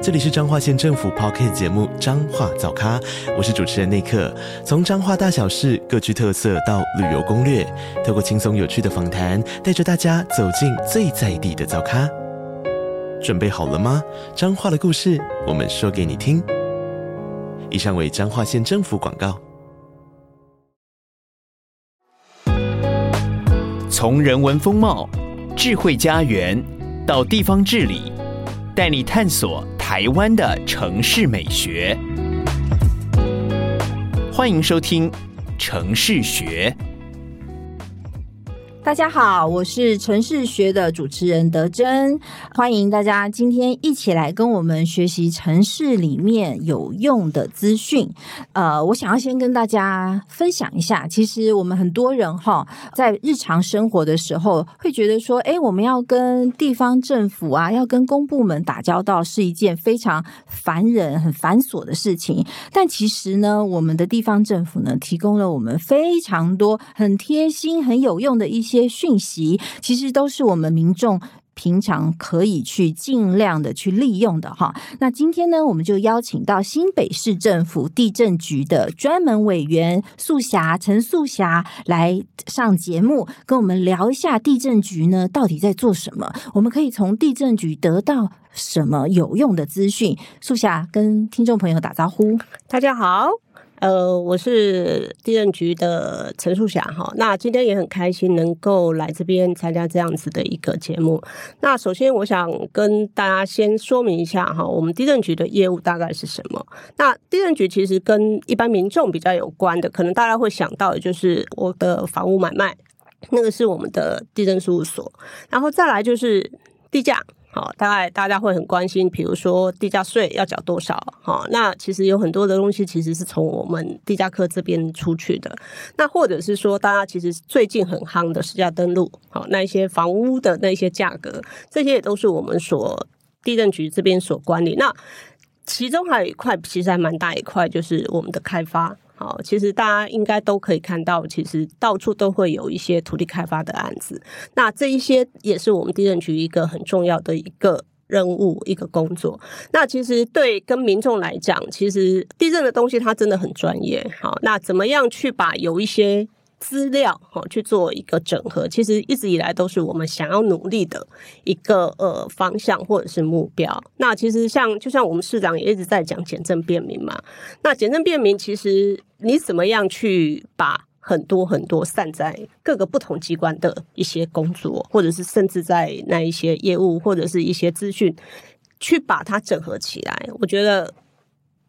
这里是彰化县政府 Podcast 节目《彰化早咖》，我是主持人内克。从彰化大小事各具特色到旅游攻略，透过轻松有趣的访谈，带着大家走进最在地的早咖。准备好了吗？彰化的故事，我们说给你听。以上为彰化县政府广告。从人文风貌、智慧家园到地方治理，带你探索。台湾的城市美学，欢迎收听《城市学》。大家好，我是城市学的主持人德珍，欢迎大家今天一起来跟我们学习城市里面有用的资讯。呃，我想要先跟大家分享一下，其实我们很多人哈，在日常生活的时候会觉得说，哎，我们要跟地方政府啊，要跟公部门打交道是一件非常烦人、很繁琐的事情。但其实呢，我们的地方政府呢，提供了我们非常多很贴心、很有用的一些。些讯息其实都是我们民众平常可以去尽量的去利用的哈。那今天呢，我们就邀请到新北市政府地震局的专门委员素霞陈素霞来上节目，跟我们聊一下地震局呢到底在做什么，我们可以从地震局得到什么有用的资讯。素霞跟听众朋友打招呼，大家好。呃，我是地震局的陈树霞哈。那今天也很开心能够来这边参加这样子的一个节目。那首先我想跟大家先说明一下哈，我们地震局的业务大概是什么？那地震局其实跟一般民众比较有关的，可能大家会想到的就是我的房屋买卖，那个是我们的地震事务所，然后再来就是地价。好，大概大家会很关心，比如说地价税要缴多少？好，那其实有很多的东西其实是从我们地价科这边出去的。那或者是说，大家其实最近很夯的实价登录，好，那一些房屋的那些价格，这些也都是我们所地震局这边所管理。那其中还有一块，其实还蛮大一块，就是我们的开发。好，其实大家应该都可以看到，其实到处都会有一些土地开发的案子。那这一些也是我们地震局一个很重要的一个任务、一个工作。那其实对跟民众来讲，其实地震的东西它真的很专业。好，那怎么样去把有一些资料哈去做一个整合，其实一直以来都是我们想要努力的一个呃方向或者是目标。那其实像就像我们市长也一直在讲简政便民嘛，那简政便民其实你怎么样去把很多很多散在各个不同机关的一些工作，或者是甚至在那一些业务或者是一些资讯，去把它整合起来，我觉得。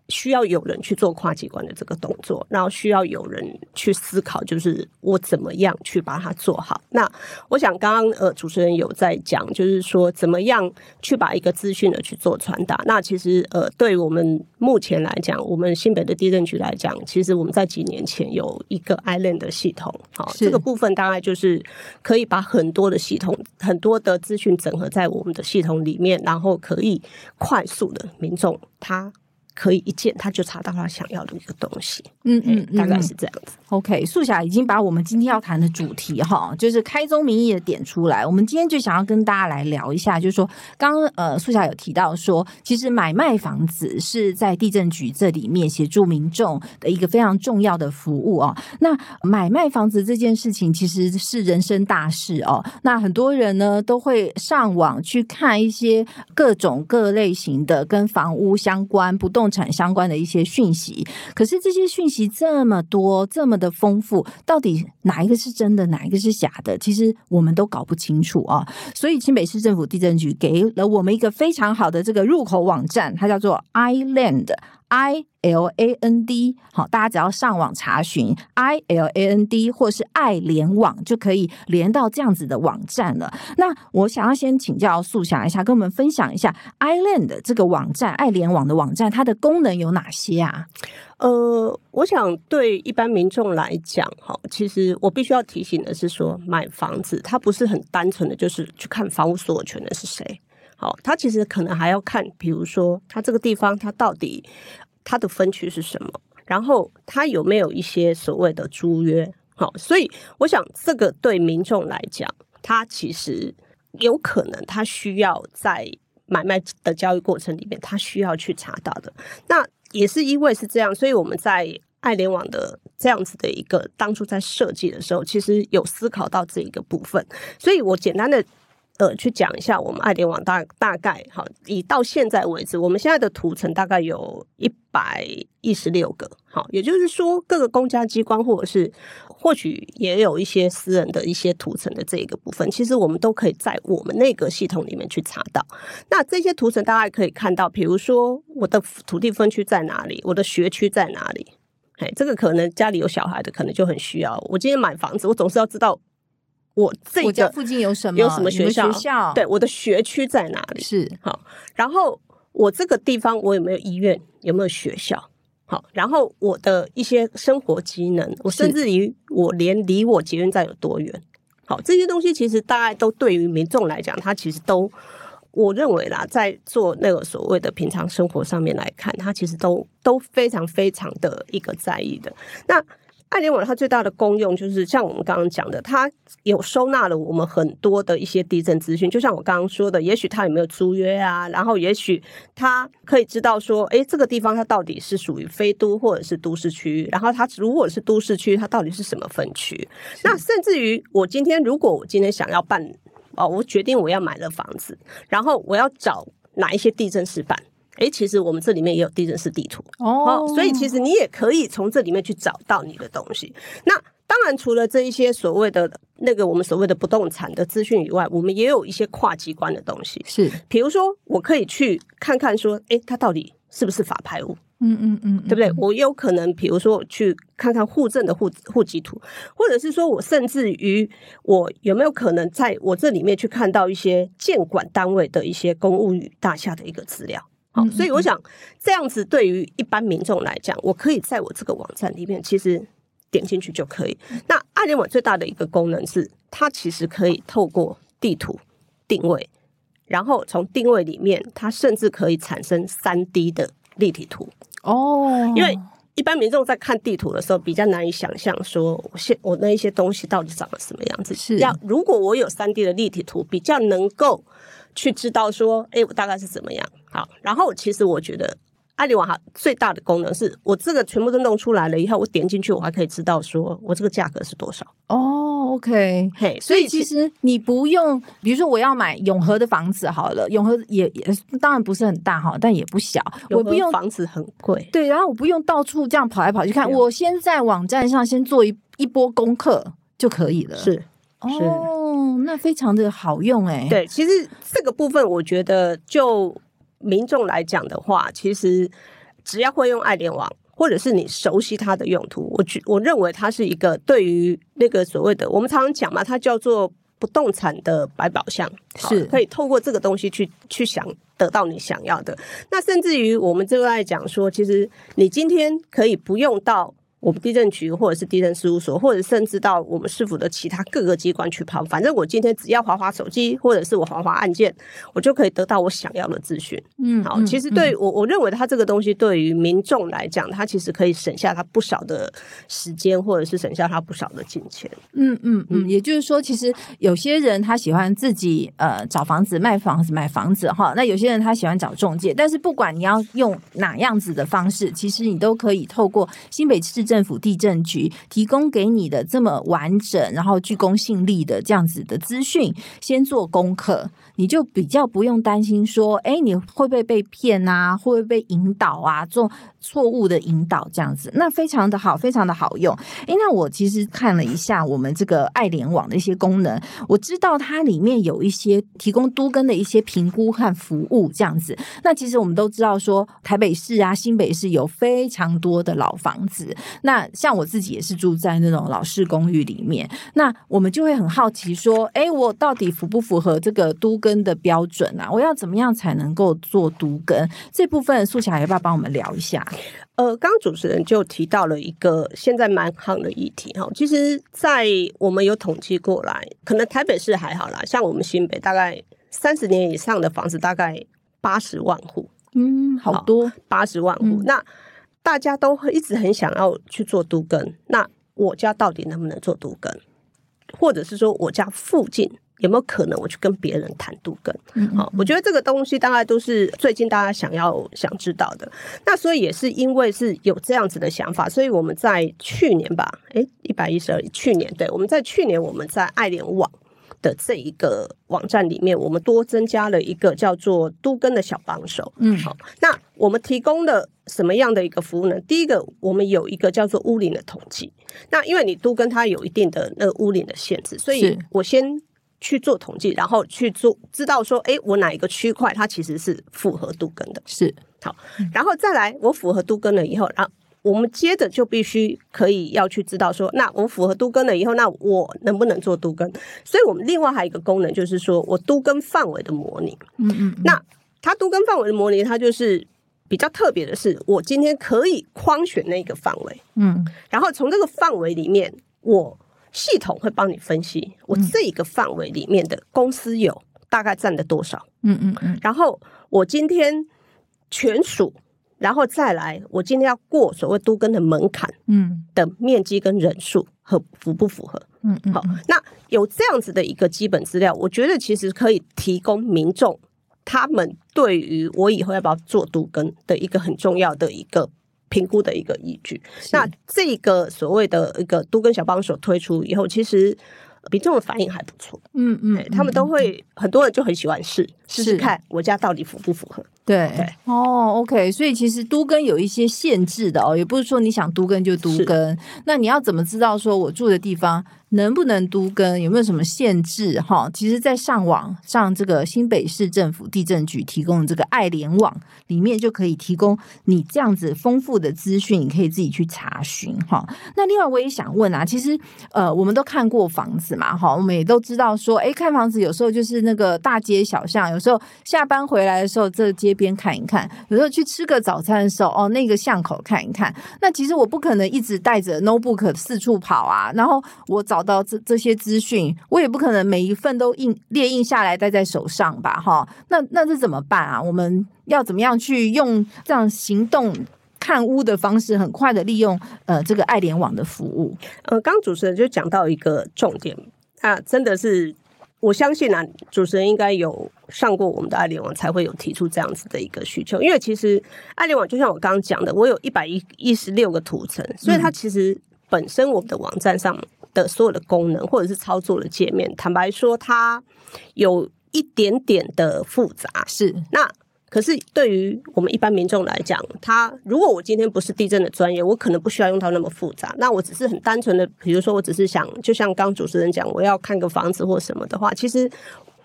需要有人去做跨机关的这个动作，然后需要有人去思考，就是我怎么样去把它做好。那我想刚刚呃主持人有在讲，就是说怎么样去把一个资讯的去做传达。那其实呃对我们目前来讲，我们新北的地震局来讲，其实我们在几年前有一个 Island 的系统，好，这个部分大概就是可以把很多的系统、很多的资讯整合在我们的系统里面，然后可以快速的民众他。可以一键，他就查到他想要的一个东西。嗯嗯，大概是这样子。OK，素霞已经把我们今天要谈的主题哈，就是开宗明义的点出来。我们今天就想要跟大家来聊一下，就是说，刚刚呃，素霞有提到说，其实买卖房子是在地震局这里面协助民众的一个非常重要的服务哦。那买卖房子这件事情其实是人生大事哦。那很多人呢都会上网去看一些各种各类型的跟房屋相关不动动产相关的一些讯息，可是这些讯息这么多，这么的丰富，到底哪一个是真的，哪一个是假的？其实我们都搞不清楚啊。所以清北市政府地震局给了我们一个非常好的这个入口网站，它叫做 Island I L A N D，好，大家只要上网查询 I L A N D 或是爱联网，就可以连到这样子的网站了。那我想要先请教素霞一下，跟我们分享一下 iLand 这个网站，爱联网的网站，它的功能有哪些啊？呃，我想对一般民众来讲，哈，其实我必须要提醒的是说，买房子它不是很单纯的就是去看房屋所有权人是谁。好，他其实可能还要看，比如说他这个地方，他到底它的分区是什么，然后它有没有一些所谓的租约。好，所以我想这个对民众来讲，他其实有可能他需要在买卖的交易过程里面，他需要去查到的。那也是因为是这样，所以我们在爱联网的这样子的一个当初在设计的时候，其实有思考到这一个部分。所以我简单的。呃，去讲一下我们爱联网大大概好，以到现在为止，我们现在的图层大概有一百一十六个，好，也就是说各个公家机关或者是或许也有一些私人的一些图层的这一个部分，其实我们都可以在我们那个系统里面去查到。那这些图层大家可以看到，比如说我的土地分区在哪里，我的学区在哪里，哎，这个可能家里有小孩的可能就很需要。我今天买房子，我总是要知道。我这个家附近有什么？有什么学校？学校对，我的学区在哪里？是好，然后我这个地方我有没有医院？有没有学校？好，然后我的一些生活机能，我甚至于我连离我捷运站有多远？好，这些东西其实大概都对于民众来讲，他其实都我认为啦，在做那个所谓的平常生活上面来看，他其实都都非常非常的一个在意的。那爱联网它最大的功用就是像我们刚刚讲的，它有收纳了我们很多的一些地震资讯。就像我刚刚说的，也许它有没有租约啊，然后也许它可以知道说，诶，这个地方它到底是属于非都或者是都市区，然后它如果是都市区，它到底是什么分区？那甚至于我今天如果我今天想要办哦，我决定我要买了房子，然后我要找哪一些地政士办？哎，其实我们这里面也有地震式地图哦，所以其实你也可以从这里面去找到你的东西。那当然，除了这一些所谓的那个我们所谓的不动产的资讯以外，我们也有一些跨机关的东西。是，比如说我可以去看看说，哎，它到底是不是法拍屋？嗯嗯嗯，对不对？我有可能，比如说我去看看户政的户户籍图，或者是说我甚至于我有没有可能在我这里面去看到一些建管单位的一些公务与大厦的一个资料。好，所以我想这样子对于一般民众来讲，我可以在我这个网站里面，其实点进去就可以。那爱联网最大的一个功能是，它其实可以透过地图定位，然后从定位里面，它甚至可以产生三 D 的立体图哦。因为一般民众在看地图的时候，比较难以想象说，我现我那一些东西到底长了什么样子。是要如果我有三 D 的立体图，比较能够。去知道说，哎，我大概是怎么样？好，然后其实我觉得阿里网哈最大的功能是我这个全部都弄出来了以后，我点进去，我还可以知道说我这个价格是多少。哦，OK，嘿所以其实你不用，比如说我要买永和的房子好了，永和也也当然不是很大哈，但也不小，我不用房子很贵，对，然后我不用到处这样跑来跑去看，我先在网站上先做一一波功课就可以了。是。是哦，那非常的好用哎。对，其实这个部分，我觉得就民众来讲的话，其实只要会用爱联网，或者是你熟悉它的用途，我觉我认为它是一个对于那个所谓的我们常常讲嘛，它叫做不动产的百宝箱，是可以透过这个东西去去想得到你想要的。那甚至于我们就在讲说，其实你今天可以不用到。我们地震局或者是地震事务所，或者甚至到我们市府的其他各个机关去跑，反正我今天只要划划手机，或者是我划划按键，我就可以得到我想要的资讯。嗯，好，其实对我我认为它这个东西对于民众来讲，它其实可以省下他不少的时间，或者是省下他不少的金钱。嗯嗯嗯，也就是说，其实有些人他喜欢自己呃找房子、卖房子、买房子哈，那有些人他喜欢找中介，但是不管你要用哪样子的方式，其实你都可以透过新北市。政府地震局提供给你的这么完整，然后具公信力的这样子的资讯，先做功课，你就比较不用担心说，哎，你会不会被骗啊？会不会被引导啊？做错误的引导这样子，那非常的好，非常的好用。哎，那我其实看了一下我们这个爱联网的一些功能，我知道它里面有一些提供都更的一些评估和服务这样子。那其实我们都知道说，台北市啊、新北市有非常多的老房子。那像我自己也是住在那种老式公寓里面，那我们就会很好奇说，哎，我到底符不符合这个都更的标准啊？我要怎么样才能够做独根？这部分素霞要不要帮我们聊一下？呃，刚刚主持人就提到了一个现在蛮夯的议题哈。其实，在我们有统计过来，可能台北市还好啦，像我们新北大概三十年以上的房子大概八十万户，嗯，好多八十万户。嗯、那大家都一直很想要去做都根，那我家到底能不能做都根？或者是说我家附近？有没有可能我去跟别人谈都更？好、我觉得这个东西大概都是最近大家想要想知道的。那所以也是因为是有这样子的想法，所以我们在去年吧，诶，一百一十二，去年对，我们在去年我们在爱联网的这一个网站里面，我们多增加了一个叫做都根的小帮手。嗯，好，那我们提供了什么样的一个服务呢？第一个，我们有一个叫做屋龄的统计。那因为你都跟他有一定的那个屋龄的限制，所以我先。去做统计，然后去做知道说，哎，我哪一个区块它其实是符合度根的，是好，然后再来我符合度根了以后，然后我们接着就必须可以要去知道说，那我符合都根了以后，那我能不能做都根？所以我们另外还有一个功能，就是说我都根范围的模拟。嗯嗯，那它都根范围的模拟，它就是比较特别的是，我今天可以框选那个范围，嗯，然后从这个范围里面我。系统会帮你分析我这一个范围里面的公司有大概占了多少，嗯嗯嗯，然后我今天全数，然后再来我今天要过所谓都跟的门槛，嗯，的面积跟人数和符不符合，嗯嗯，好，那有这样子的一个基本资料，我觉得其实可以提供民众他们对于我以后要不要做都更的一个很重要的一个。评估的一个依据。那这个所谓的一个都跟小帮手推出以后，其实民众的反应还不错。嗯嗯，他们都会很多人就很喜欢试试试看我家到底符不符合。对对哦，OK。所以其实都跟有一些限制的哦，也不是说你想都跟就都跟。那你要怎么知道说我住的地方能不能都跟，有没有什么限制？哈，其实，在上网上这个新北市政府地震局提供的这个爱联网里面，就可以提供你这样子丰富的资讯，你可以自己去查询。哈，那另外我也想问啊，其实呃，我们都看过房子嘛，哈，我们也都知道说，哎，看房子有时候就是那个大街小巷，有时候下班回来的时候，这街边看一看，有时候去吃个早餐的时候，哦，那个巷口看一看。那其实我不可能一直带着 notebook 四处跑啊，然后我早。找到这这些资讯，我也不可能每一份都印列印下来带在手上吧？哈，那那这怎么办啊？我们要怎么样去用这样行动看屋的方式，很快的利用呃这个爱联网的服务？呃，刚主持人就讲到一个重点啊，真的是我相信啊，主持人应该有上过我们的爱联网，才会有提出这样子的一个需求。因为其实爱联网就像我刚刚讲的，我有一百一一十六个图层，所以它其实本身我们的网站上。的所有的功能或者是操作的界面，坦白说，它有一点点的复杂。是，那可是对于我们一般民众来讲，他如果我今天不是地震的专业，我可能不需要用到那么复杂。那我只是很单纯的，比如说，我只是想，就像刚主持人讲，我要看个房子或什么的话，其实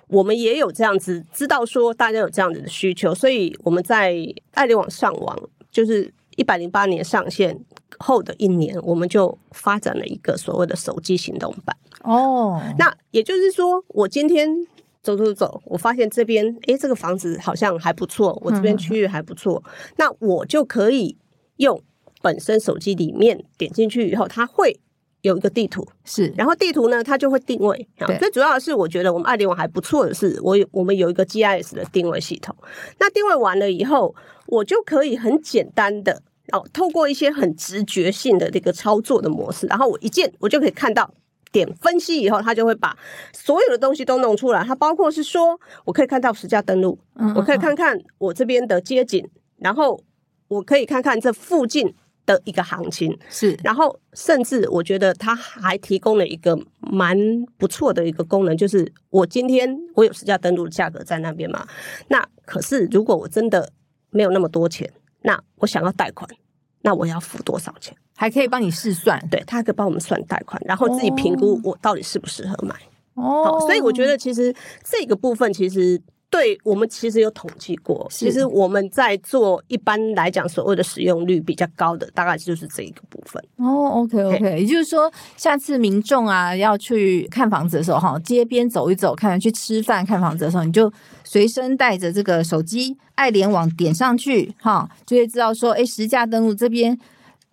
我们也有这样子知道说大家有这样子的需求，所以我们在爱联网上网，就是一百零八年上线。后的一年，我们就发展了一个所谓的手机行动版哦。那也就是说，我今天走走走，我发现这边诶，这个房子好像还不错，我这边区域还不错，嗯，那我就可以用本身手机里面点进去以后，它会有一个地图，是，然后地图呢，它就会定位。最主要的是，我觉得我们爱联网还不错的是，我有我们有一个 GIS 的定位系统。那定位完了以后，我就可以很简单的。哦，透过一些很直觉性的这个操作的模式，然后我一键我就可以看到，点分析以后，它就会把所有的东西都弄出来。它包括是说，我可以看到实价登录，我可以看看我这边的街景，然后我可以看看这附近的一个行情是，然后甚至我觉得它还提供了一个蛮不错的一个功能，就是我今天我有实价登录的价格在那边嘛，那可是如果我真的没有那么多钱，那我想要贷款，那我要付多少钱？还可以帮你试算，对，他还可以帮我们算贷款，然后自己评估我到底适不适合买。哦，好，所以我觉得其实这个部分其实。对，我们其实有统计过，其实我们在做一般来讲所谓的使用率比较高的，大概就是这一个部分。哦，OK OK，也就是说，下次民众啊要去看房子的时候，哈，街边走一走，看去吃饭看房子的时候，你就随身带着这个手机，爱联网点上去，哈，就会知道说，哎，实价登录这边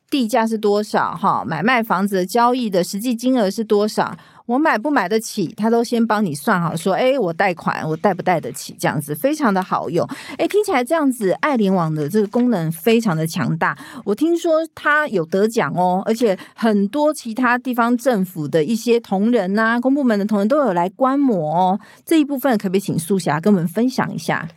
地价是多少，哈，买卖房子的交易的实际金额是多少。我买不买得起，他都先帮你算好，说，哎，我贷款，我贷不贷得起，这样子非常的好用。哎，听起来这样子，爱联网的这个功能非常的强大。我听说它有得奖哦，而且很多其他地方政府的一些同仁呐、公部门的同仁都有来观摩哦。这一部分可不可以请素霞跟我们分享一下？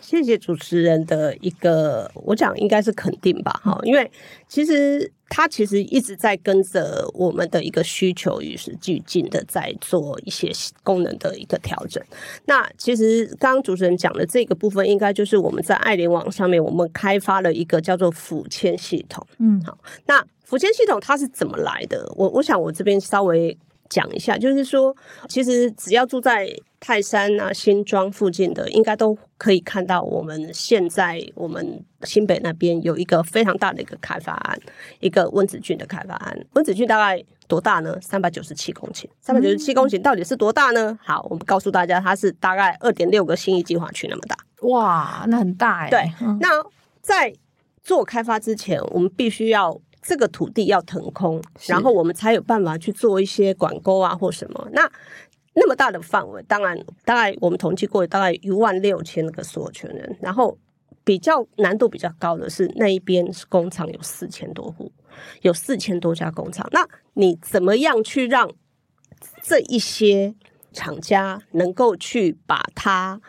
谢谢主持人的一个，我讲应该是肯定吧，哈，因为其实他其实一直在跟着我们的一个需求与时俱进的在做一些功能的一个调整。那其实刚刚主持人讲的这个部分，应该就是我们在爱联网上面，我们开发了一个叫做辅签系统。嗯，好，那辅签系统它是怎么来的？我我想我这边稍微。讲一下，就是说，其实只要住在泰山啊、新庄附近的，应该都可以看到我们现在我们新北那边有一个非常大的一个开发案，一个温子俊的开发案。温子俊大概多大呢？三百九十七公顷。三百九十七公顷到底是多大呢？好，我们告诉大家，它是大概二点六个新义计划区那么大。哇，那很大哎。对，那在做开发之前，我们必须要。这个土地要腾空，然后我们才有办法去做一些管沟啊或什么。那那么大的范围，当然大概我们统计过，大概一万六千个所有权人。然后比较难度比较高的是那一边是工厂，有四千多户，有四千多家工厂。那你怎么样去让这一些厂家能够去把它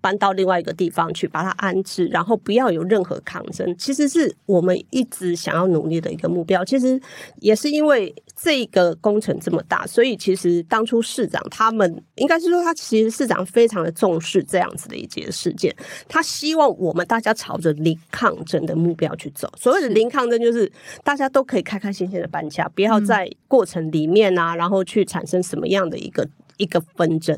搬到另外一个地方去，把它安置，然后不要有任何抗争，其实是我们一直想要努力的一个目标。其实也是因为这个工程这么大，所以其实当初市长他们应该是说，他其实市长非常的重视这样子的一件事件，他希望我们大家朝着零抗争的目标去走。所谓的零抗争，就是大家都可以开开心心的搬家，不要在过程里面啊，然后去产生什么样的一个一个纷争。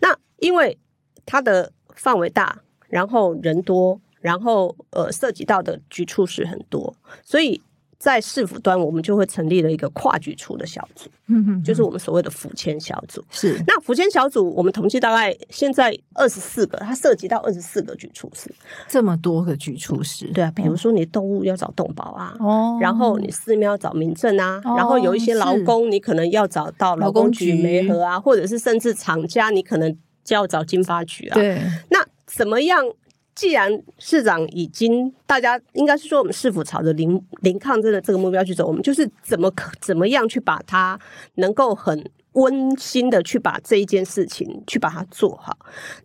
那因为他的。范围大，然后人多，然后呃，涉及到的局处是很多，所以在市府端，我们就会成立了一个跨局处的小组，嗯哼，就是我们所谓的府签小组。是，那府签小组，我们统计大概现在二十四个，它涉及到二十四个局处室，这么多个局处室，对啊，比如说你动物要找动保啊，哦，然后你寺庙要找民政啊，哦、然后有一些劳工，你可能要找到劳工局媒合啊，或者是甚至厂家，你可能。就要找金发局啊。对，那怎么样？既然市长已经，大家应该是说，我们市府朝着零零抗争的这个目标去走，我们就是怎么怎么样去把它能够很温馨的去把这一件事情去把它做好。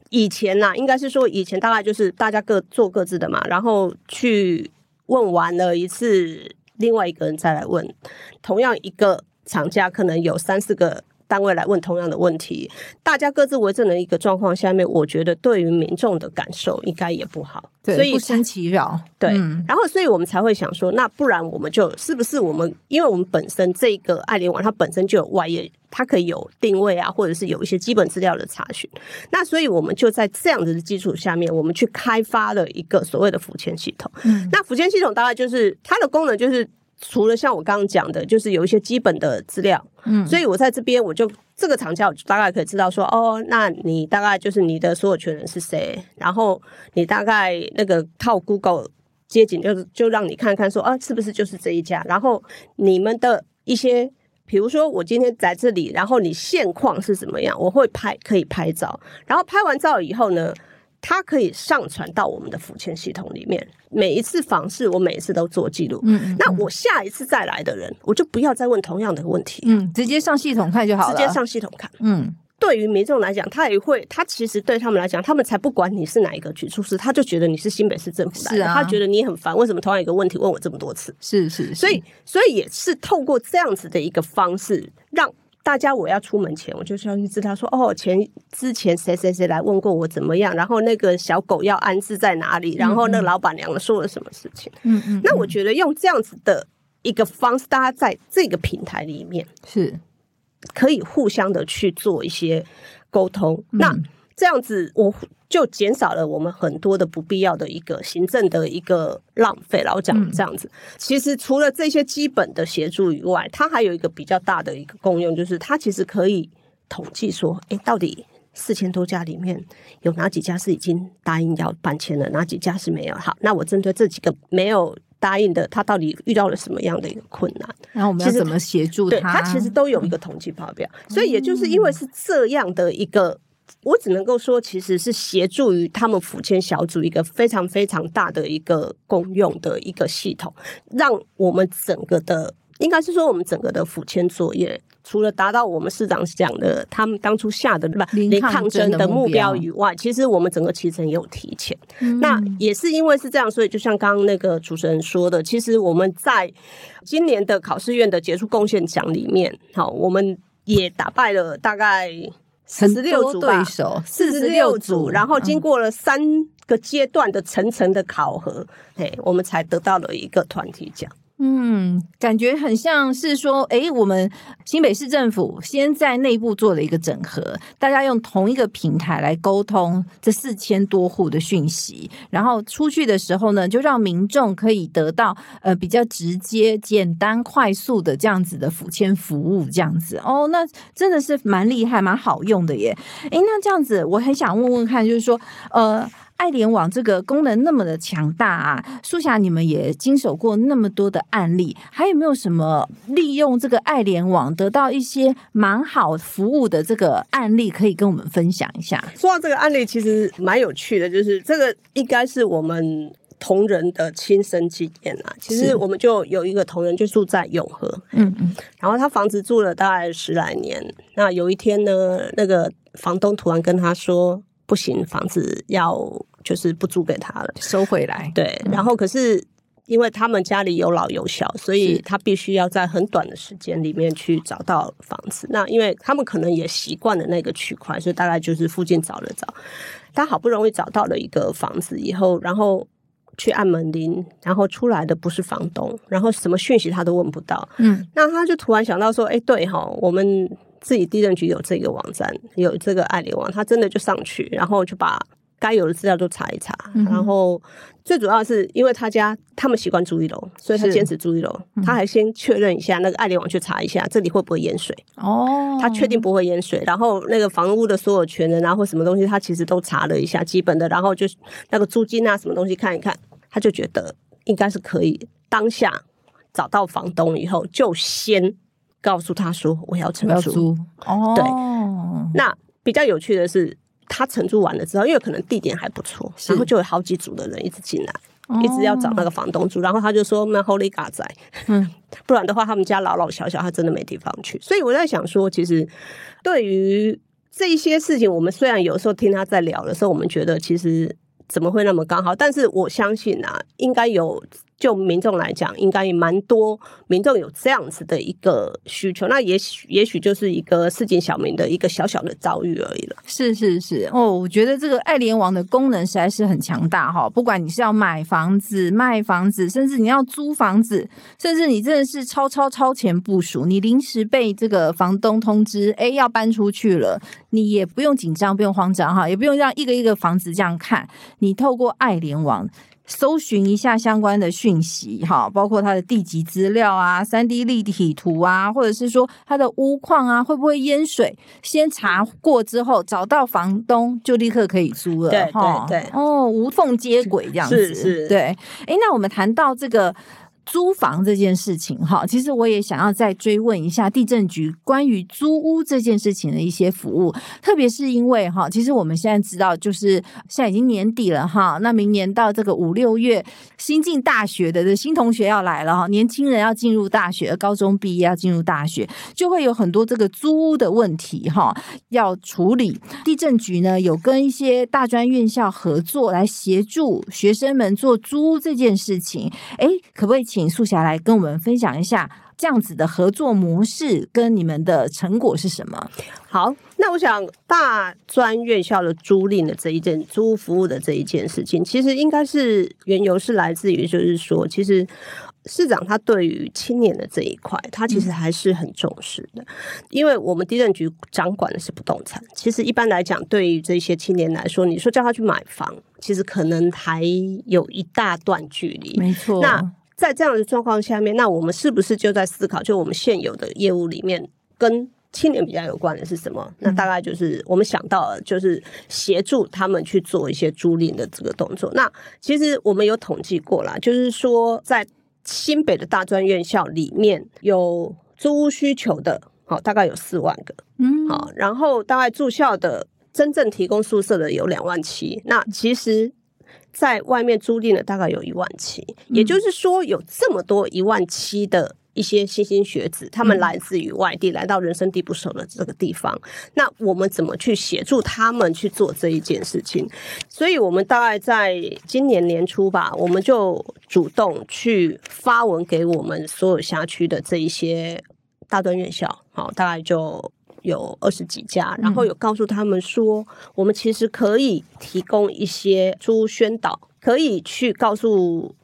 以前呢、啊，应该是说以前大概就是大家各做各自的嘛，然后去问完了一次，另外一个人再来问，同样一个厂家可能有三四个。单位来问同样的问题，大家各自为政的一个状况下面，我觉得对于民众的感受应该也不好，所以不生其扰。对，嗯、然后所以我们才会想说，那不然我们就是不是我们，因为我们本身这个爱联网它本身就有外业，它可以有定位啊，或者是有一些基本资料的查询。那所以我们就在这样子的基础下面，我们去开发了一个所谓的辅签系统。嗯，那辅签系统大概就是它的功能就是。除了像我刚刚讲的，就是有一些基本的资料，嗯，所以我在这边我就这个厂家，我就大概可以知道说，哦，那你大概就是你的所有权人是谁，然后你大概那个靠 Google 街景，就是就让你看看说，啊，是不是就是这一家？然后你们的一些，比如说我今天在这里，然后你现况是怎么样？我会拍，可以拍照，然后拍完照以后呢，它可以上传到我们的辅签系统里面。每一次访视，我每一次都做记录。嗯，那我下一次再来的人，我就不要再问同样的问题。嗯，直接上系统看就好了。直接上系统看。嗯，对于民众来讲，他也会，他其实对他们来讲，他们才不管你是哪一个局处室，他就觉得你是新北市政府来的，啊、他觉得你很烦，为什么同样一个问题问我这么多次？是是，是，所以所以也是透过这样子的一个方式，让大家我要出门前，我就需要去知道说，哦，前之前谁谁谁来问过我怎么样，然后那个小狗要安置在哪里，然后那个老板娘说了什么事情。嗯嗯，那我觉得用这样子的一个方式，大家在这个平台里面是。可以互相的去做一些沟通，嗯、那这样子我就减少了我们很多的不必要的一个行政的一个浪费。然后讲这样子，嗯、其实除了这些基本的协助以外，它还有一个比较大的一个功用，就是它其实可以统计说，哎，到底四千多家里面有哪几家是已经答应要搬迁了，哪几家是没有？好，那我针对这几个没有。答应的，他到底遇到了什么样的一个困难？然后我们要怎么协助他？对，他其实都有一个统计报表，嗯、所以也就是因为是这样的一个，我只能够说，其实是协助于他们辅签小组一个非常非常大的一个公用的一个系统，让我们整个的，应该是说我们整个的府签作业。除了达到我们市长讲的他们当初下的吧零抗争的目标以外，其实我们整个期程也有提前。嗯、那也是因为是这样，所以就像刚刚那个主持人说的，其实我们在今年的考试院的杰出贡献奖里面，好，我们也打败了大概四十六组对手，四十六组，然后经过了三个阶段的层层的考核，嘿，我们才得到了一个团体奖。嗯，感觉很像是说，哎，我们新北市政府先在内部做了一个整合，大家用同一个平台来沟通这四千多户的讯息，然后出去的时候呢，就让民众可以得到呃比较直接、简单、快速的这样子的辅迁服务，这样子哦，那真的是蛮厉害、蛮好用的耶。哎，那这样子，我很想问问看，就是说，呃。爱联网这个功能那么的强大啊，苏霞，你们也经手过那么多的案例，还有没有什么利用这个爱联网得到一些蛮好服务的这个案例可以跟我们分享一下？说到这个案例，其实蛮有趣的，就是这个应该是我们同仁的亲身经验啊。其实我们就有一个同仁就住在永和，嗯嗯，然后他房子住了大概十来年，那有一天呢，那个房东突然跟他说，不行，房子要。就是不租给他了，收回来。对，然后可是因为他们家里有老有小，所以他必须要在很短的时间里面去找到房子。那因为他们可能也习惯了那个区块，所以大概就是附近找了找。他好不容易找到了一个房子以后，然后去按门铃，然后出来的不是房东，然后什么讯息他都问不到。嗯，那他就突然想到说：“哎，对哈，我们自己地震局有这个网站，有这个爱联网，他真的就上去，然后就把。”该有的资料都查一查，嗯、然后最主要是，因为他家他们习惯住一楼，所以他坚持住一楼。他还先确认一下那个爱联网去查一下，这里会不会淹水？哦，他确定不会淹水。然后那个房屋的所有权人啊，或什么东西，他其实都查了一下基本的。然后就那个租金啊，什么东西看一看，他就觉得应该是可以。当下找到房东以后，就先告诉他说我要承租。哦，对。那比较有趣的是。他承租完了之后，因为可能地点还不错，然后就有好几组的人一直进来，一直要找那个房东住。然后他就说：“那 Holy 在，嗯，不然的话，他们家老老小小，他真的没地方去。”所以我在想说，其实对于这一些事情，我们虽然有时候听他在聊的时候，我们觉得其实怎么会那么刚好？但是我相信啊，应该有。就民众来讲，应该也蛮多民众有这样子的一个需求，那也许也许就是一个市井小民的一个小小的遭遇而已了。是是是，哦，我觉得这个爱联网的功能实在是很强大哈。不管你是要买房子、卖房子，甚至你要租房子，甚至你真的是超超超前部署，你临时被这个房东通知，哎，要搬出去了，你也不用紧张，不用慌张哈，也不用让一个一个房子这样看，你透过爱联网。搜寻一下相关的讯息，哈，包括它的地籍资料啊、三 D 立体图啊，或者是说它的屋况啊，会不会淹水？先查过之后，找到房东就立刻可以租了，对对对，哦，无缝接轨这样子，是是，对。哎，那我们谈到这个租房这件事情哈，其实我也想要再追问一下地震局关于租屋这件事情的一些服务，特别是因为哈，其实我们现在知道，就是现在已经年底了哈，那明年到这个五六月，新进大学的的新同学要来了哈，年轻人要进入大学，高中毕业要进入大学，就会有很多这个租屋的问题哈要处理。地震局呢有跟一些大专院校合作来协助学生们做租屋这件事情，哎，可不可以请素霞来跟我们分享一下这样子的合作模式跟你们的成果是什么？好，那我想大专院校的租赁的这一件租服务的这一件事情，其实应该是缘由是来自于，就是说，其实。市长他对于青年的这一块，他其实还是很重视的，因为我们地震局掌管的是不动产。其实一般来讲，对于这些青年来说，你说叫他去买房，其实可能还有一大段距离。没错。那在这样的状况下面，那我们是不是就在思考，就我们现有的业务里面，跟青年比较有关的是什么？那大概就是我们想到了，就是协助他们去做一些租赁的这个动作。那其实我们有统计过啦，就是说在新北的大专院校里面有租屋需求的，好，大概有四万个，嗯，好，然后大概住校的真正提供宿舍的有两万七，那其实在外面租赁了大概有一万七，也就是说有这么多一万七的。一些新兴学子，他们来自于外地，嗯、来到人生地不熟的这个地方，那我们怎么去协助他们去做这一件事情？所以，我们大概在今年年初吧，我们就主动去发文给我们所有辖区的这一些大专院校，好，大概就有二十几家，然后有告诉他们说，我们其实可以提供一些租宣导，可以去告诉。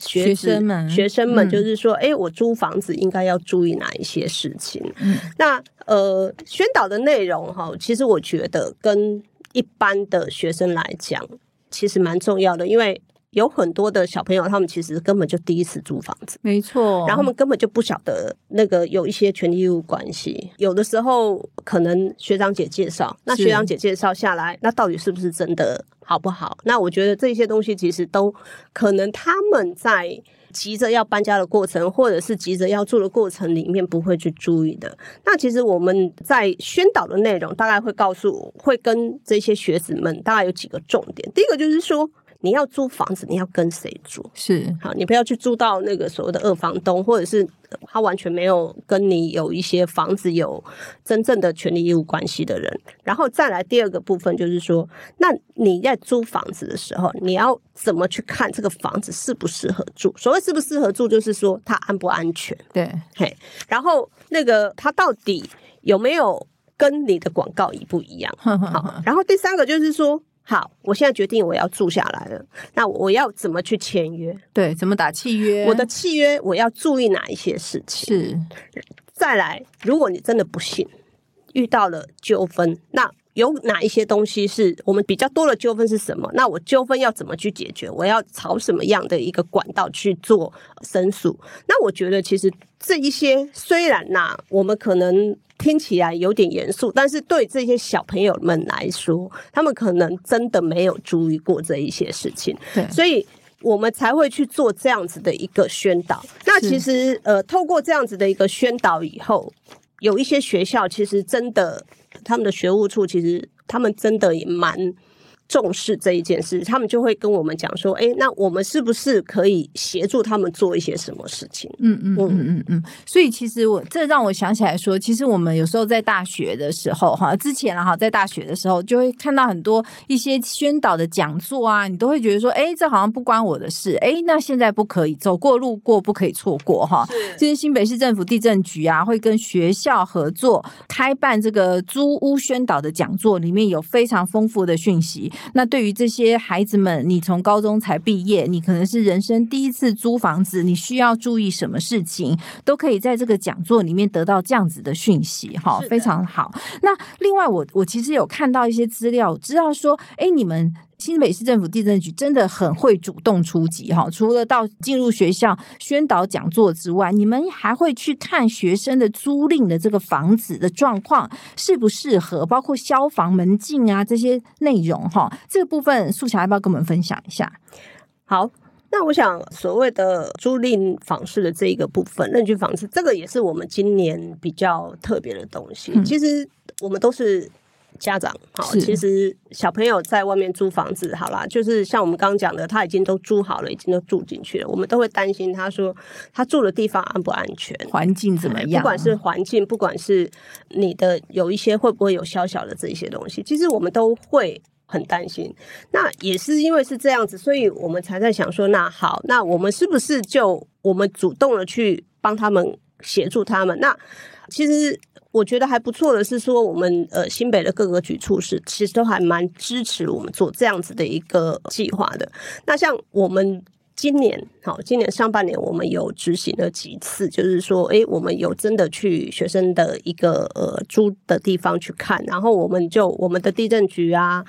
学生们，学生们就是说，哎、嗯，我租房子应该要注意哪一些事情？嗯、那呃，宣导的内容哈，其实我觉得跟一般的学生来讲，其实蛮重要的，因为。有很多的小朋友，他们其实根本就第一次租房子，没错。然后他们根本就不晓得那个有一些权利义务关系。有的时候可能学长姐介绍，那学长姐介绍下来，那到底是不是真的好不好？那我觉得这些东西其实都可能他们在急着要搬家的过程，或者是急着要住的过程里面不会去注意的。那其实我们在宣导的内容，大概会告诉，会跟这些学子们大概有几个重点。第一个就是说。你要租房子，你要跟谁住？是好，你不要去租到那个所谓的二房东，或者是他完全没有跟你有一些房子有真正的权利义务关系的人。然后再来第二个部分，就是说，那你在租房子的时候，你要怎么去看这个房子适不适合住？所谓适不适合住，就是说它安不安全？对，嘿，然后那个它到底有没有跟你的广告一不一样？好，然后第三个就是说。好，我现在决定我要住下来了。那我要怎么去签约？对，怎么打契约？我的契约我要注意哪一些事情？是，再来，如果你真的不幸遇到了纠纷，那有哪一些东西是我们比较多的纠纷是什么？那我纠纷要怎么去解决？我要朝什么样的一个管道去做申诉？那我觉得其实这一些虽然呐、啊，我们可能。听起来有点严肃，但是对这些小朋友们来说，他们可能真的没有注意过这一些事情，所以我们才会去做这样子的一个宣导。那其实，呃，透过这样子的一个宣导以后，有一些学校其实真的，他们的学务处其实他们真的也蛮。重视这一件事，他们就会跟我们讲说：“哎，那我们是不是可以协助他们做一些什么事情？”嗯嗯嗯嗯嗯。所以其实我这让我想起来说，其实我们有时候在大学的时候，哈，之前啊哈，在大学的时候就会看到很多一些宣导的讲座啊，你都会觉得说：“哎，这好像不关我的事。”哎，那现在不可以走过路过，不可以错过哈。是。其实新北市政府地震局啊，会跟学校合作开办这个租屋宣导的讲座，里面有非常丰富的讯息。那对于这些孩子们，你从高中才毕业，你可能是人生第一次租房子，你需要注意什么事情，都可以在这个讲座里面得到这样子的讯息，哈，非常好。那另外我，我我其实有看到一些资料，知道说，哎，你们。新北市政府地震局真的很会主动出击哈，除了到进入学校宣导讲座之外，你们还会去看学生的租赁的这个房子的状况适不适合，包括消防门禁啊这些内容哈。这个部分素霞要不要跟我们分享一下？好，那那我想，所谓的租赁房市的这一个部分，认居房市，这个也是我们今年比较特别的东西。嗯、其实我们都是。家长好，其实小朋友在外面租房子，好啦，就是像我们刚刚讲的，他已经都租好了，已经都住进去了。我们都会担心，他说他住的地方安不安全，环境怎么样？不管是环境，不管是你的有一些会不会有小小的这些东西，其实我们都会很担心。那也是因为是这样子，所以我们才在想说，那好，那我们是不是就我们主动的去帮他们协助他们？那其实。我觉得还不错的是说，我们呃新北的各个局处是其实都还蛮支持我们做这样子的一个计划的。那像我们今年好，今年上半年我们有执行了几次，就是说，哎，我们有真的去学生的一个呃租的地方去看，然后我们就我们的地政局啊，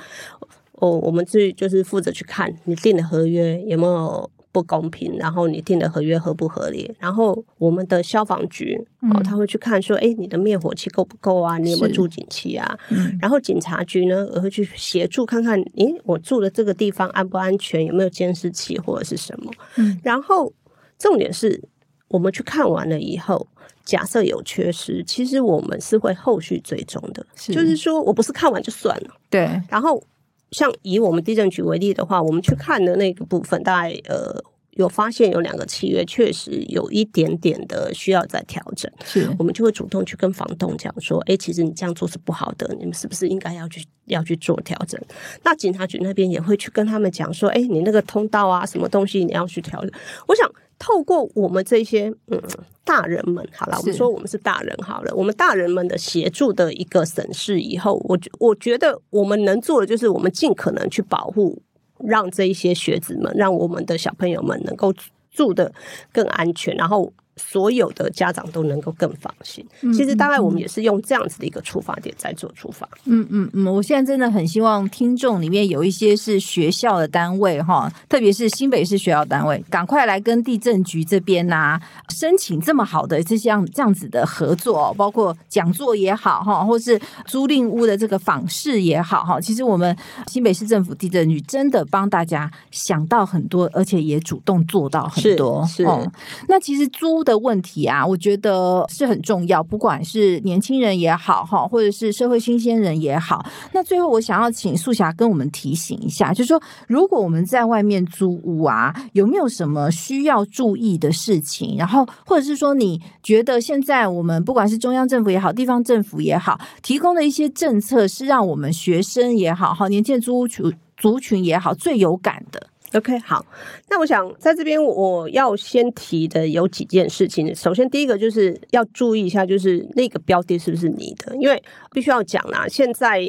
哦，我们自己就是负责去看你订的合约有没有。不公平，然后你订的合约合不合理？然后我们的消防局、嗯、哦，他会去看说，哎，你的灭火器够不够啊？你有没有住警器啊？嗯、然后警察局呢，也会去协助看看，诶，我住的这个地方安不安全？有没有监视器或者是什么？嗯、然后重点是我们去看完了以后，假设有缺失，其实我们是会后续追踪的，是就是说我不是看完就算了，对，然后。像以我们地震局为例的话，我们去看的那个部分，大概呃有发现有两个契约确实有一点点的需要再调整，是我们就会主动去跟房东讲说，哎，其实你这样做是不好的，你们是不是应该要去要去做调整？那警察局那边也会去跟他们讲说，哎，你那个通道啊，什么东西你要去调整？我想。透过我们这些嗯大人们，好了，我们说我们是大人好了，我们大人们的协助的一个审视以后，我我觉得我们能做的就是我们尽可能去保护，让这一些学子们，让我们的小朋友们能够住的更安全，然后。所有的家长都能够更放心。其实大概我们也是用这样子的一个出发点在做出发。嗯嗯嗯，我现在真的很希望听众里面有一些是学校的单位哈，特别是新北市学校单位，赶快来跟地震局这边呐、啊、申请这么好的这样这样子的合作，包括讲座也好哈，或是租赁屋的这个访视也好哈。其实我们新北市政府地震局真的帮大家想到很多，而且也主动做到很多。是，是、嗯，那其实租。的问题啊，我觉得是很重要，不管是年轻人也好哈，或者是社会新鲜人也好。那最后我想要请素霞跟我们提醒一下，就是说，如果我们在外面租屋啊，有没有什么需要注意的事情？然后，或者是说，你觉得现在我们不管是中央政府也好，地方政府也好，提供的一些政策，是让我们学生也好，哈，年轻的租屋族族群也好，最有感的？OK，好，那我想在这边我要先提的有几件事情。首先，第一个就是要注意一下，就是那个标的是不是你的，因为必须要讲啦。现在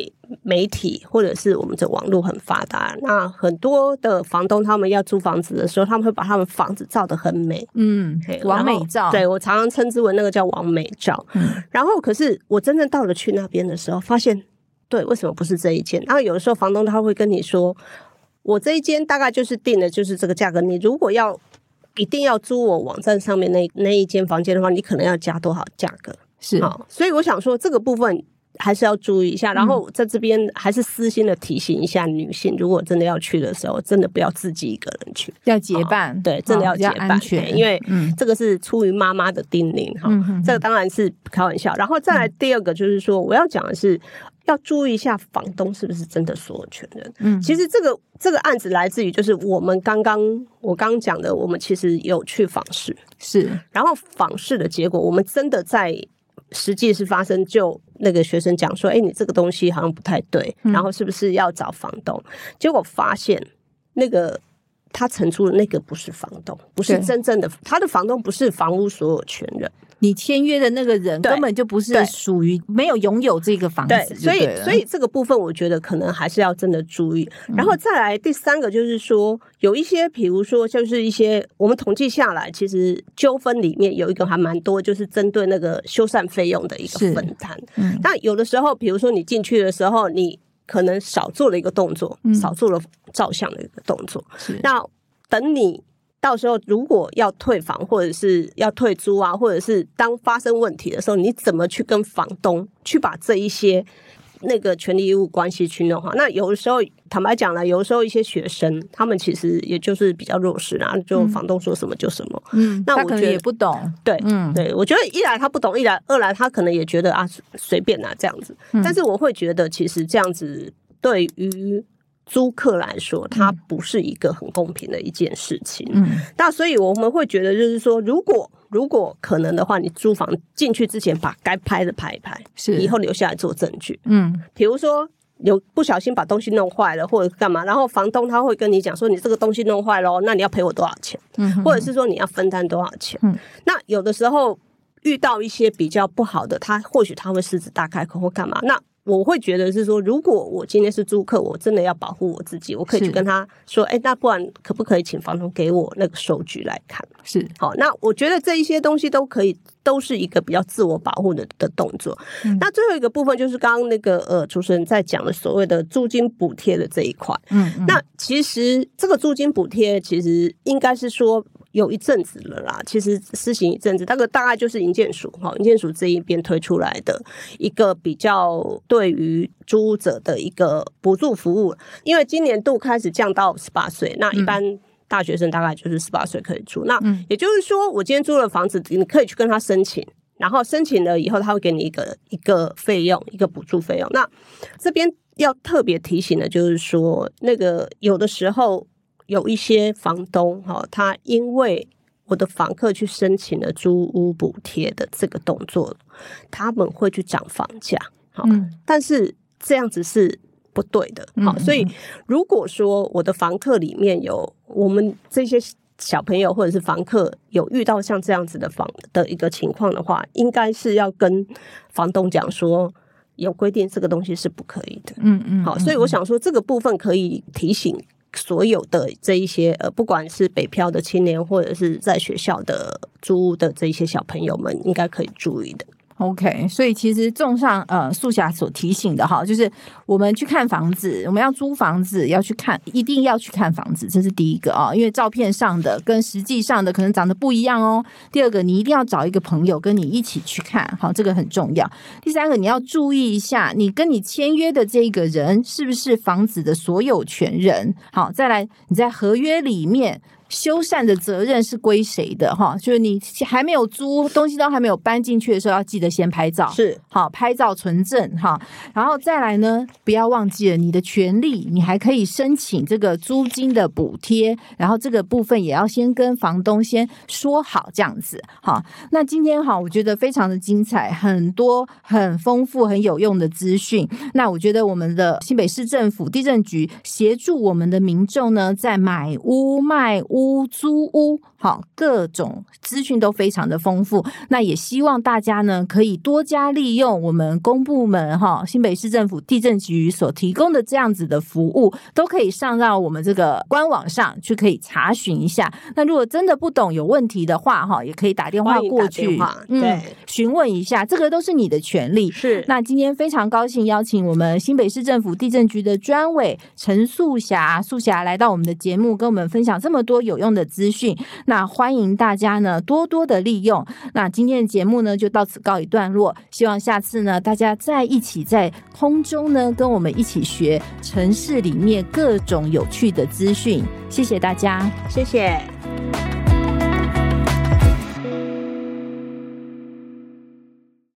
媒体或者是我们的网络很发达，那很多的房东他们要租房子的时候，他们会把他们房子照得很美，嗯，完美照。对，我常常称之为那个叫完美照。嗯，然后可是我真正到了去那边的时候，发现对，为什么不是这一间？然后有的时候房东他会跟你说。我这一间大概就是定的，就是这个价格。你如果要一定要租我网站上面那那一间房间的话，你可能要加多少价格？是啊、哦，所以我想说这个部分还是要注意一下。然后在这边还是私心的提醒一下女性，如果真的要去的时候，真的不要自己一个人去，要结伴。哦、对，真的要结伴，哦、因为这个是出于妈妈的叮咛哈。嗯、这个当然是开玩笑。然后再来第二个就是说，我要讲的是。要注意一下房东是不是真的所有权人。嗯，其实这个这个案子来自于就是我们刚刚我刚刚讲的，我们其实有去访视，是，然后访视的结果，我们真的在实际是发生，就那个学生讲说，哎，你这个东西好像不太对，然后是不是要找房东？结果发现那个他承租的那个不是房东，不是真正的他的房东，不是房屋所有权人。你签约的那个人根本就不是属于没有拥有这个房子，对，所以所以这个部分我觉得可能还是要真的注意。然后再来第三个就是说，有一些比如说就是一些我们统计下来，其实纠纷里面有一个还蛮多，就是针对那个修缮费用的一个分摊。嗯，那有的时候，比如说你进去的时候，你可能少做了一个动作，少做了照相的一个动作，那等你。到时候如果要退房或者是要退租啊，或者是当发生问题的时候，你怎么去跟房东去把这一些那个权利义务关系去弄哈。那有的时候，坦白讲了，有的时候一些学生他们其实也就是比较弱势，然后就房东说什么就什么。嗯，那我觉得也不懂。对，嗯，对，我觉得一来他不懂，一来二来他可能也觉得啊随便啊这样子。但是我会觉得，其实这样子对于。租客来说，它不是一个很公平的一件事情。嗯，那所以我们会觉得，就是说，如果如果可能的话，你租房进去之前，把该拍的拍一拍，是以后留下来做证据。嗯，比如说有不小心把东西弄坏了，或者干嘛，然后房东他会跟你讲说，你这个东西弄坏了，那你要赔我多少钱？嗯，或者是说你要分担多少钱？嗯，那有的时候遇到一些比较不好的，他或许他会狮子大开口或干嘛？那我会觉得是说，如果我今天是租客，我真的要保护我自己，我可以去跟他说，哎，那不然可不可以请房东给我那个收据来看？是，好，那我觉得这一些东西都可以，都是一个比较自我保护的的动作。嗯、那最后一个部分就是刚刚那个呃主持人在讲的所谓的租金补贴的这一块。嗯，嗯，那其实这个租金补贴其实应该是说。有一阵子了啦，其实施行一阵子，大概大概就是营建署哈，营建署这一边推出来的一个比较对于租屋者的一个补助服务。因为今年度开始降到十八岁，那一般大学生大概就是十八岁可以租。那也就是说，我今天租了房子，你可以去跟他申请，然后申请了以后，他会给你一个一个费用，一个补助费用。那这边要特别提醒的就是说，那个有的时候。有一些房东哈，他因为我的房客去申请了租屋补贴的这个动作，他们会去涨房价，好，但是这样子是不对的，好，所以如果说我的房客里面有我们这些小朋友或者是房客有遇到像这样子的房的一个情况的话，应该是要跟房东讲说，有规定这个东西是不可以的，嗯嗯，好，所以我想说这个部分可以提醒。所有的这一些呃，不管是北漂的青年，或者是在学校的租屋的这一些小朋友们，应该可以注意的。OK，所以其实综上呃素霞所提醒的哈，就是我们去看房子，我们要租房子要去看，一定要去看房子，这是第一个啊，因为照片上的跟实际上的可能长得不一样哦。第二个，你一定要找一个朋友跟你一起去看，好，这个很重要。第三个，你要注意一下，你跟你签约的这个人是不是房子的所有权人？好，再来你在合约里面。修缮的责任是归谁的？哈，就是你还没有租东西都还没有搬进去的时候，要记得先拍照，是好拍照存证哈。然后再来呢，不要忘记了你的权利，你还可以申请这个租金的补贴。然后这个部分也要先跟房东先说好，这样子哈。那今天哈，我觉得非常的精彩，很多很丰富很有用的资讯。那我觉得我们的新北市政府地震局协助我们的民众呢，在买屋卖屋。屋租屋，好，各种资讯都非常的丰富。那也希望大家呢，可以多加利用我们公部门哈，新北市政府地震局所提供的这样子的服务，都可以上到我们这个官网上去，可以查询一下。那如果真的不懂有问题的话，哈，也可以打电话过去，嗯，询问一下，这个都是你的权利。是。那今天非常高兴邀请我们新北市政府地震局的专委陈素霞，素霞来到我们的节目，跟我们分享这么多有有用的资讯，那欢迎大家呢多多的利用。那今天的节目呢就到此告一段落，希望下次呢大家再一起在空中呢跟我们一起学城市里面各种有趣的资讯。谢谢大家，谢谢。